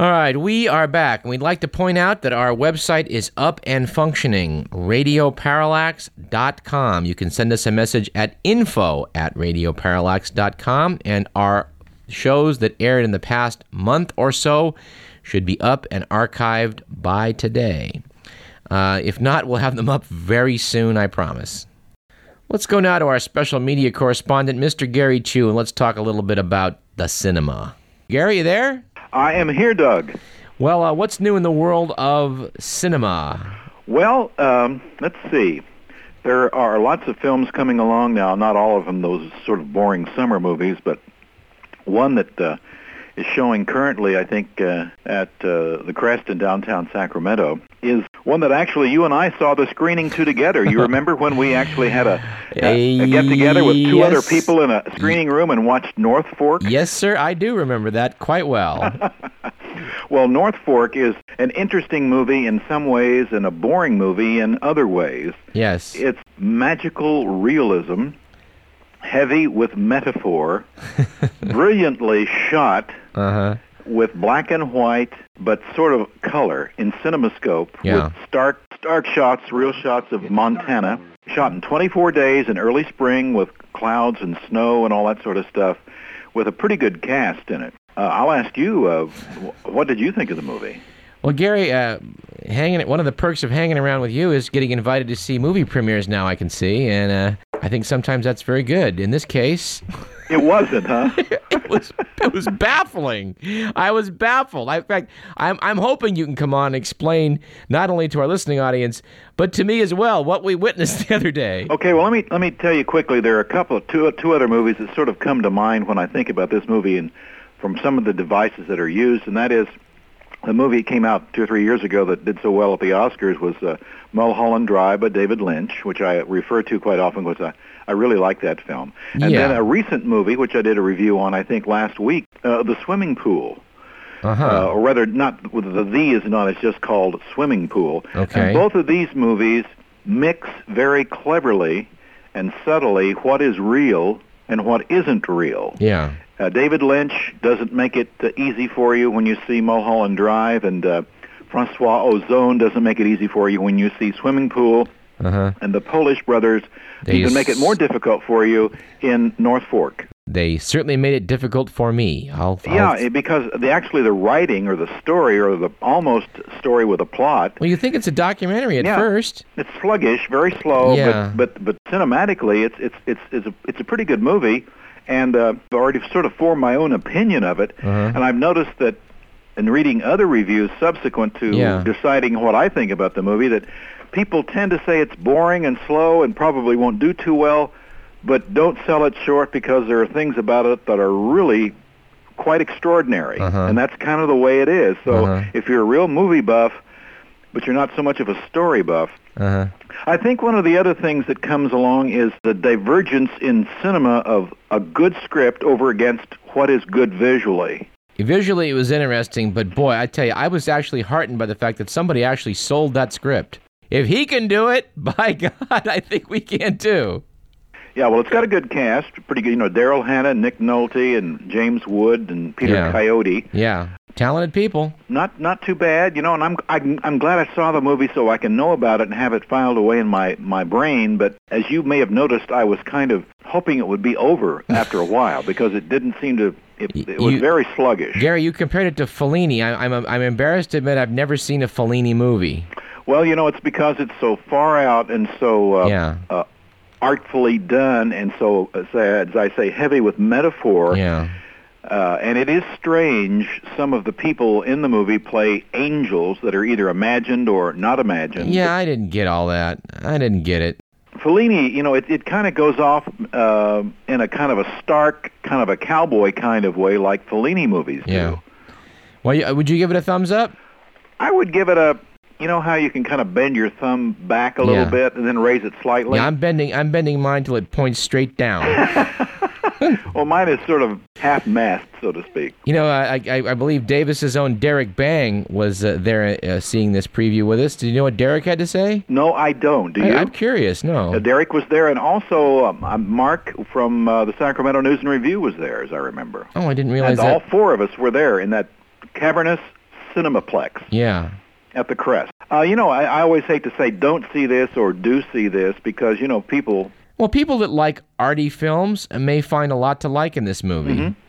All right, we are back, and we'd like to point out that our website is up and functioning, radioparallax.com. You can send us a message at info at radioparallax.com, and our shows that aired in the past month or so should be up and archived by today. Uh, if not, we'll have them up very soon, I promise. Let's go now to our special media correspondent, Mr. Gary Chu, and let's talk a little bit about the cinema. Gary, you there? I am here, Doug. Well, uh, what's new in the world of cinema? Well, um, let's see. There are lots of films coming along now. Not all of them those sort of boring summer movies, but one that uh, is showing currently, I think, uh, at uh, the Crest in downtown Sacramento, is one that actually you and I saw the screening to together. You remember when we actually had a, a, a get together with two Yes. other people in a screening room and watched North Fork? Yes, sir, I do remember that quite well. Well, North Fork is an interesting movie in some ways and a boring movie in other ways. yes. It's magical realism, heavy with metaphor, brilliantly shot Uh huh. With black and white, but sort of color in CinemaScope Yeah. with stark, stark shots, real shots of Montana, shot in 24 days in early spring with clouds and snow and all that sort of stuff, with a pretty good cast in it. Uh, I'll ask you, uh, what did you think of the movie? Well, Gary, uh, hanging one of the perks of hanging around with you is getting invited to see movie premieres. Now I can see, and uh, I think sometimes that's very good. In this case, It wasn't, huh? it was it was baffling. I was baffled. I, in fact, I'm I'm hoping you can come on and explain not only to our listening audience but to me as well what we witnessed the other day. Okay, well let me let me tell you quickly. There are a couple of two two other movies that sort of come to mind when I think about this movie and from some of the devices that are used, and that is the movie came out two or three years ago that did so well at the Oscars was uh, Mulholland Drive by David Lynch, which I refer to quite often because I I really like that film. And Yeah. then a recent movie which I did a review on I think last week, uh, The Swimming Pool. Uh-huh. Uh, or rather, not the "the" is not. It's just called Swimming Pool. Okay. And both of these movies mix very cleverly and subtly what is real and what isn't real. yeah. Uh, David Lynch doesn't make it uh, easy for you when you see Mulholland Drive, and uh, Francois Ozon doesn't make it easy for you when you see Swimming Pool. Uh-huh. And the Polish brothers They even make it more difficult for you in North Fork. They certainly made it difficult for me. I'll, I'll Yeah, because the actually the writing or the story or the almost story with a plot Well, you think it's a documentary at Yeah. first. It's sluggish, very slow, Yeah. but but but cinematically, it's it's it's it's a it's a pretty good movie, and uh, I've already sort of formed my own opinion of it, Uh-huh. and I've noticed that in reading other reviews subsequent to Yeah. deciding what I think about the movie, that people tend to say it's boring and slow and probably won't do too well, but don't sell it short because there are things about it that are really quite extraordinary, Uh-huh. and that's kind of the way it is. So Uh-huh. if you're a real movie buff, but you're not so much of a story buff, Uh-huh. I think one of the other things that comes along is the divergence in cinema of a good script over against what is good visually. Visually, it was interesting, but boy, I tell you, I was actually heartened by the fact that somebody actually sold that script. If he can do it, by God, I think we can too. Yeah, well, it's got a good cast, pretty good. You know, Daryl Hannah, Nick Nolte, and James Wood, and Peter Yeah. Coyote. Yeah, talented people. Not not too bad, you know. And I'm I'm I'm glad I saw the movie so I can know about it and have it filed away in my my brain. But as you may have noticed, I was kind of hoping it would be over after a while because it didn't seem to. It, it was You- very sluggish. Gary, you compared it to Fellini. I, I'm I'm embarrassed to admit I've never seen a Fellini movie. Well, you know, it's because it's so far out and so uh, Yeah. uh, artfully done, and so as I, as I say, heavy with metaphor. Yeah. Uh, and it is strange. Some of the people in the movie play angels that are either imagined or not imagined. Yeah, I didn't get all that. I didn't get it. Fellini, you know, it, it kind of goes off uh, in a kind of a stark, kind of a cowboy kind of way, like Fellini movies do. Yeah. Well, would you give it a thumbs up? I would give it a. You know how you can kind of bend your thumb back a little Yeah. bit and then raise it slightly. Yeah, I'm bending. I'm bending mine till it points straight down. Well, mine is sort of half mast, so to speak. You know, I, I, I believe Davis's own Derek Bang was uh, there uh, seeing this preview with us. Do you know what Derek had to say? No, I don't. Do I, you? I'm curious. No. Uh, Derek was there, and also um, uh, Mark from uh, the Sacramento News and Review was there, as I remember. oh, I didn't realize And all four of us were there in that cavernous Cinemaplex Yeah. At the Crest. Uh, you know, I, I always hate to say don't see this or do see this because you know people. Well, people that like arty films may find a lot to like in this movie. Mm-hmm.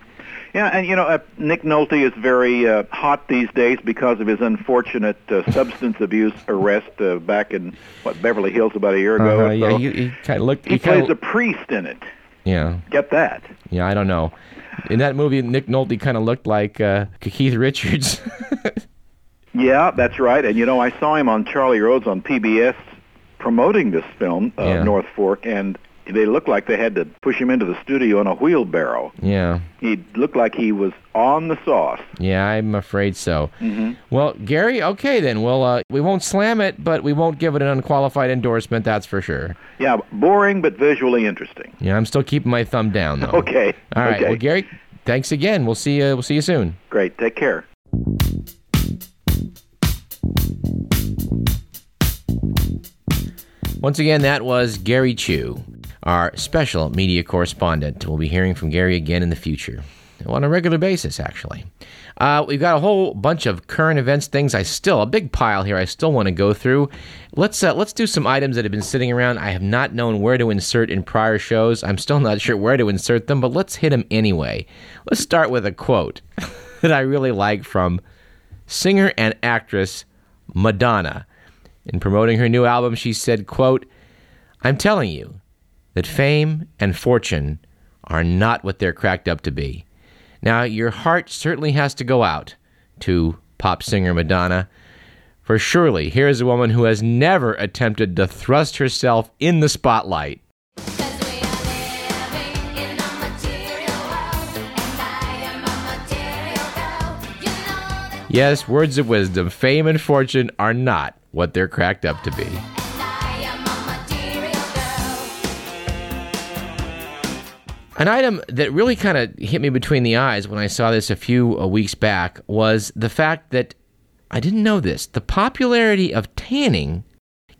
Yeah, and you know, uh, Nick Nolte is very uh, hot these days because of his unfortunate uh, substance abuse arrest uh, back in what Beverly Hills about a year ago. Uh, yeah, so. he, he kind of looked. he kinda- plays a priest in it. yeah, Get that? yeah. I don't know. In that movie, Nick Nolte kind of looked like uh, Keith Richards. Yeah, that's right. And you know, I saw him on Charlie Rose on PBS promoting this film, uh, Yeah. North Fork, and they looked like they had to push him into the studio in a wheelbarrow. yeah, He looked like he was on the sauce. yeah. I'm afraid so. hmm Well, Gary, okay then. Well, uh, we won't slam it, but we won't give it an unqualified endorsement. That's for sure. Yeah, boring but visually interesting. Yeah, I'm still keeping my thumb down though. Okay. All right. Okay. Well, Gary, thanks again. We'll see you. We'll see you soon. Great. Take care. Once again, that was Gary Chu, our special media correspondent. We'll be hearing from Gary again in the future, on a regular basis, actually. Uh, we've got a whole bunch of current events things. I still a big pile here. I still want to go through. Let's uh, let's do some items that have been sitting around. I have not known where to insert in prior shows. I'm still not sure where to insert them, but let's hit them anyway. Let's start with a quote that I really like from singer and actress Madonna. In promoting her new album, she said, quote, I'm telling you that fame and fortune are not what they're cracked up to be. Now, your heart certainly has to go out to pop singer Madonna, for surely here is a woman who has never attempted to thrust herself in the spotlight. Yes, words of wisdom, fame and fortune are not what they're cracked up to be. An item that really kind of hit me between the eyes when I saw this a few uh, weeks back was the fact that I didn't know this. The popularity of tanning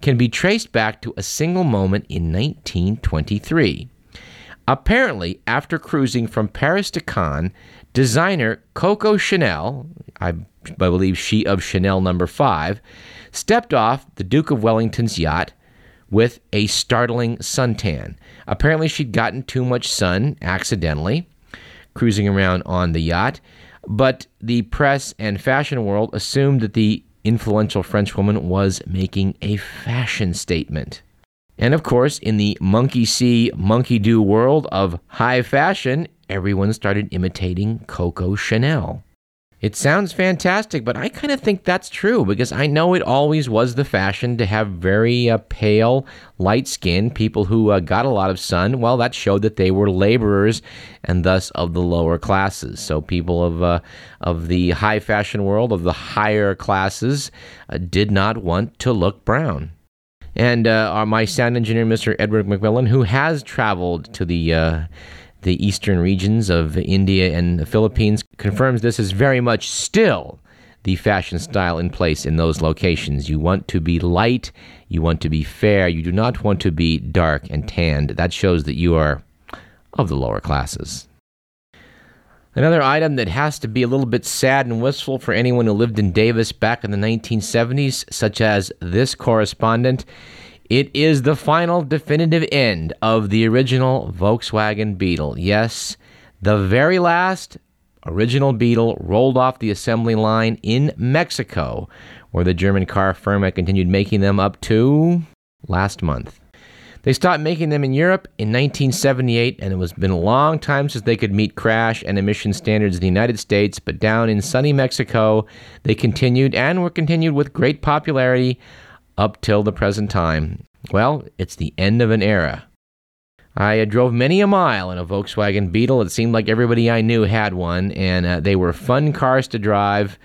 can be traced back to a single moment in 1923. Apparently, after cruising from Paris to Cannes, designer Coco Chanel, I believe she of Chanel number 5, stepped off the Duke of Wellington's yacht with a startling suntan. Apparently, she'd gotten too much sun accidentally cruising around on the yacht, but the press and fashion world assumed that the influential Frenchwoman was making a fashion statement. And of course, in the monkey see, monkey do world of high fashion, everyone started imitating Coco Chanel. It sounds fantastic, but I kind of think that's true because I know it always was the fashion to have very uh, pale, light skin people who uh, got a lot of sun. Well, that showed that they were laborers and thus of the lower classes. So people of uh, of the high fashion world, of the higher classes, uh, did not want to look brown. And uh, our, my sound engineer, Mr. Edward McMillan, who has traveled to the uh, the eastern regions of India and the Philippines, confirms this is very much still the fashion style in place in those locations. You want to be light, you want to be fair, you do not want to be dark and tanned. That shows that you are of the lower classes. Another item that has to be a little bit sad and wistful for anyone who lived in Davis back in the 1970s, such as this correspondent, it is the final definitive end of the original Volkswagen Beetle. Yes, the very last original Beetle rolled off the assembly line in Mexico, where the German car firm had continued making them up to last month. They stopped making them in Europe in 1978, and it was been a long time since they could meet crash and emission standards in the United States. But down in sunny Mexico, they continued and were continued with great popularity up till the present time. Well, it's the end of an era. I drove many a mile in a Volkswagen Beetle. It seemed like everybody I knew had one, and uh, they were fun cars to drive.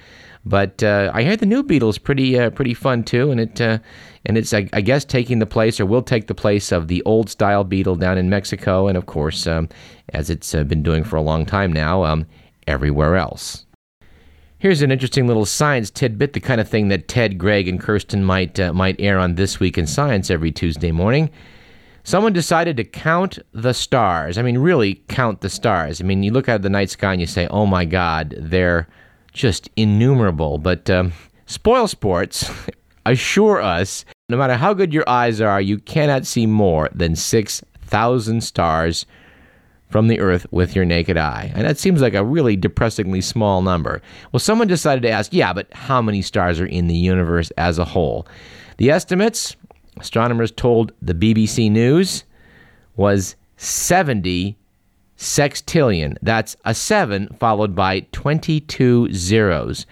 But uh, I hear the new Beetle's pretty uh, pretty fun too, and it uh, and it's I, I guess taking the place or will take the place of the old style Beetle down in Mexico, and of course, um, as it's uh, been doing for a long time now, um, everywhere else. Here's an interesting little science tidbit, the kind of thing that Ted, Greg, and Kirsten might uh, might air on This Week in Science every Tuesday morning. Someone decided to count the stars. I mean, really count the stars. I mean, you look at the night sky and you say, "Oh my God, they're just innumerable. But um, spoil sports assure us no matter how good your eyes are, you cannot see more than 6,000 stars from the Earth with your naked eye. And that seems like a really depressingly small number. Well, someone decided to ask, yeah, but how many stars are in the universe as a whole? The estimates, astronomers told the BBC News, was 70 sextillion. That's a 7 followed by 22 zeros.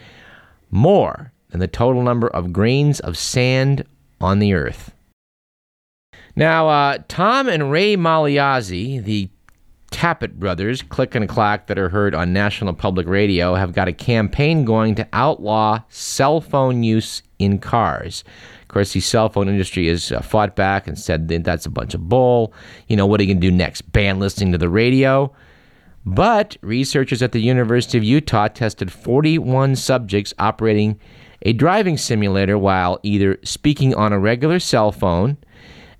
More than the total number of grains of sand on the Earth. Now, uh, Tom and Ray Magliozzi, the Tappet brothers, Click and Clack, that are heard on National Public Radio, have got a campaign going to outlaw cell phone use in cars. Of course, the cell phone industry has uh, fought back and said that that's a bunch of bull. You know, what are you going to do next? Ban listening to the radio? But researchers at the University of Utah tested 41 subjects operating a driving simulator while either speaking on a regular cell phone,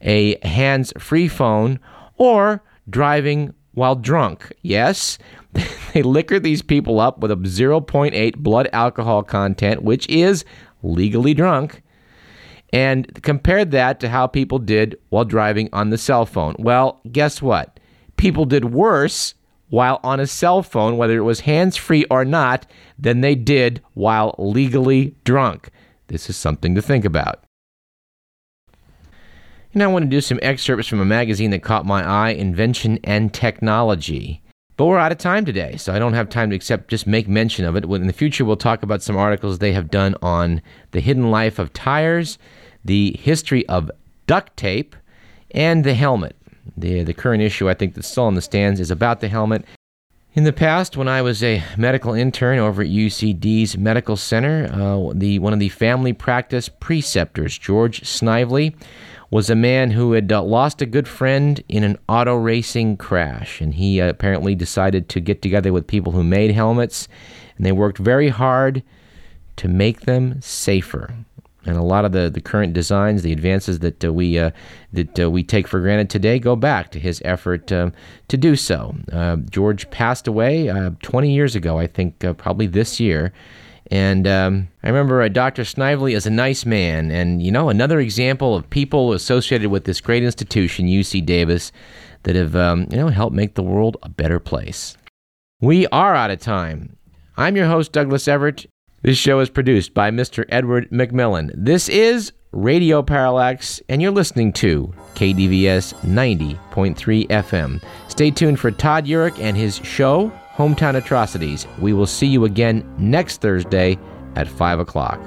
a hands free phone, or driving while drunk. Yes, they liquored these people up with a 0.8 blood alcohol content, which is legally drunk, and compared that to how people did while driving on the cell phone. Well, guess what? People did worse while on a cell phone, whether it was hands free or not, than they did while legally drunk. This is something to think about. And I want to do some excerpts from a magazine that caught my eye Invention and Technology. But we're out of time today, so I don't have time to except just make mention of it. In the future, we'll talk about some articles they have done on the hidden life of tires, the history of duct tape, and the helmet. The, the current issue, I think, that's still on the stands is about the helmet. In the past, when I was a medical intern over at UCD's Medical Center, uh, the one of the family practice preceptors, George Snively, was a man who had uh, lost a good friend in an auto racing crash, and he uh, apparently decided to get together with people who made helmets, and they worked very hard to make them safer. And a lot of the, the current designs, the advances that uh, we uh, that uh, we take for granted today, go back to his effort um, to do so. Uh, George passed away uh, 20 years ago, I think, probably this year. And um, I remember uh, Dr. Snively is a nice man, and you know another example of people associated with this great institution, UC Davis, that have um, you know helped make the world a better place. We are out of time. I'm your host, Douglas Everett. This show is produced by Mr. Edward McMillan. This is Radio Parallax, and you're listening to KDVS 90.3 FM. Stay tuned for Todd Urich and his show, Hometown Atrocities. We will see you again next Thursday at 5 o'clock.